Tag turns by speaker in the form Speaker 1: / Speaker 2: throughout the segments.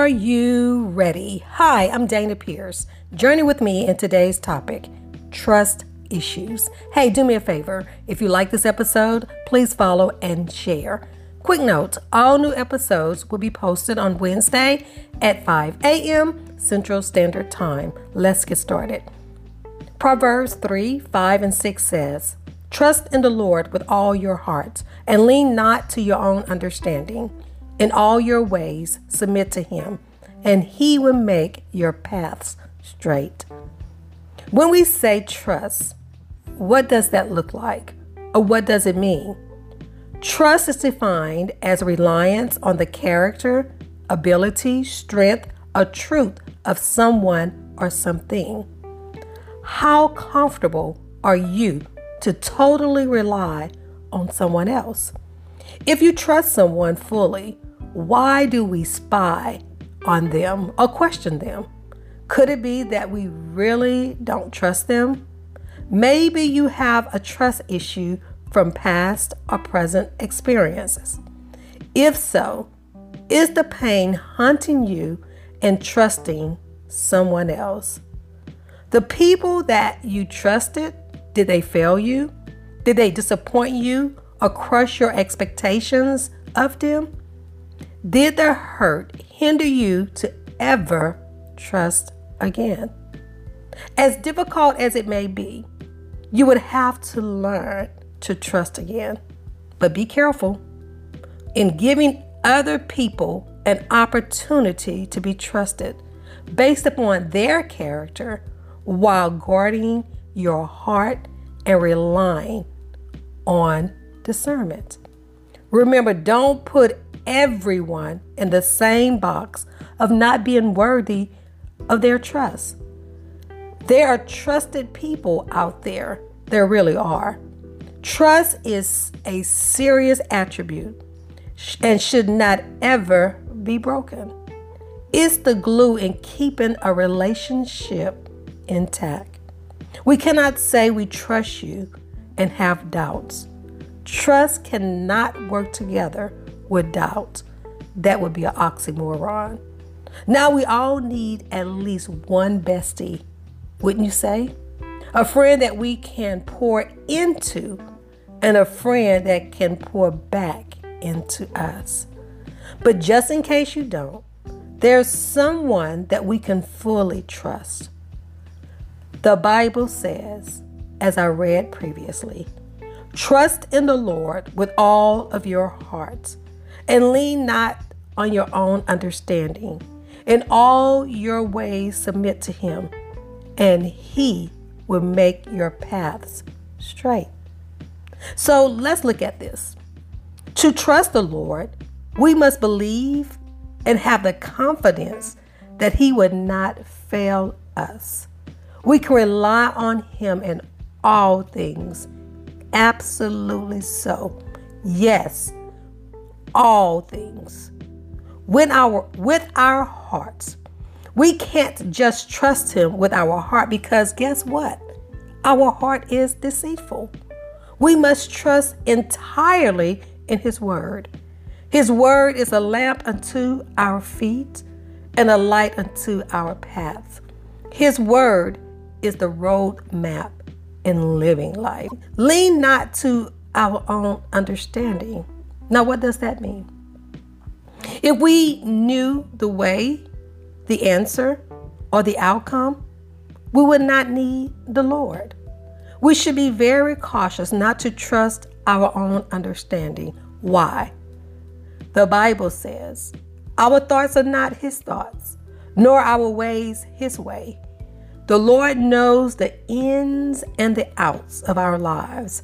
Speaker 1: Are you ready? Hi, I'm Dana Pierce. Journey with me in today's topic trust issues. Hey, do me a favor. If you like this episode, please follow and share. Quick note all new episodes will be posted on Wednesday at 5 a.m. Central Standard Time. Let's get started. Proverbs 3 5 and 6 says, Trust in the Lord with all your heart and lean not to your own understanding. In all your ways, submit to him, and he will make your paths straight. When we say trust, what does that look like? Or what does it mean? Trust is defined as reliance on the character, ability, strength, or truth of someone or something. How comfortable are you to totally rely on someone else? If you trust someone fully, why do we spy on them or question them? Could it be that we really don't trust them? Maybe you have a trust issue from past or present experiences. If so, is the pain haunting you and trusting someone else? The people that you trusted, did they fail you? Did they disappoint you or crush your expectations of them? Did the hurt hinder you to ever trust again? As difficult as it may be, you would have to learn to trust again. But be careful in giving other people an opportunity to be trusted based upon their character while guarding your heart and relying on discernment. Remember, don't put everyone in the same box of not being worthy of their trust. There are trusted people out there. There really are. Trust is a serious attribute and should not ever be broken. It's the glue in keeping a relationship intact. We cannot say we trust you and have doubts. Trust cannot work together with doubt. That would be an oxymoron. Now we all need at least one bestie, wouldn't you say? A friend that we can pour into and a friend that can pour back into us. But just in case you don't, there's someone that we can fully trust. The Bible says, as I read previously, trust in the Lord with all of your heart and lean not on your own understanding. In all your ways, submit to Him, and He will make your paths straight. So let's look at this. To trust the Lord, we must believe and have the confidence that He would not fail us. We can rely on Him in all things. Absolutely so. Yes, all things with our with our hearts. We can't just trust him with our heart because guess what? Our heart is deceitful. We must trust entirely in his word. His word is a lamp unto our feet and a light unto our path. His word is the road map in living life. Lean not to our own understanding now, what does that mean? If we knew the way, the answer, or the outcome, we would not need the Lord. We should be very cautious not to trust our own understanding. Why? The Bible says, Our thoughts are not His thoughts, nor our ways His way. The Lord knows the ins and the outs of our lives.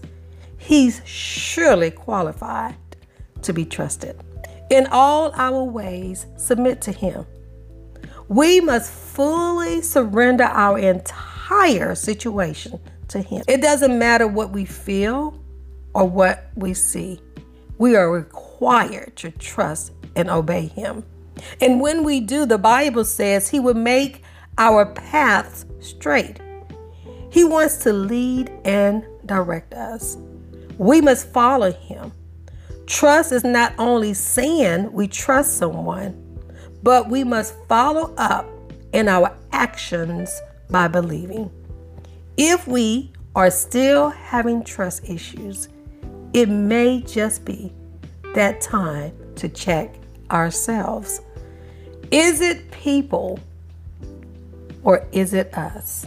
Speaker 1: He's surely qualified to be trusted. In all our ways, submit to Him. We must fully surrender our entire situation to Him. It doesn't matter what we feel or what we see, we are required to trust and obey Him. And when we do, the Bible says He will make our paths straight. He wants to lead and direct us. We must follow Him. Trust is not only saying we trust someone, but we must follow up in our actions by believing. If we are still having trust issues, it may just be that time to check ourselves. Is it people or is it us?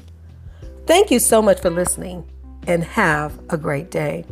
Speaker 1: Thank you so much for listening and have a great day.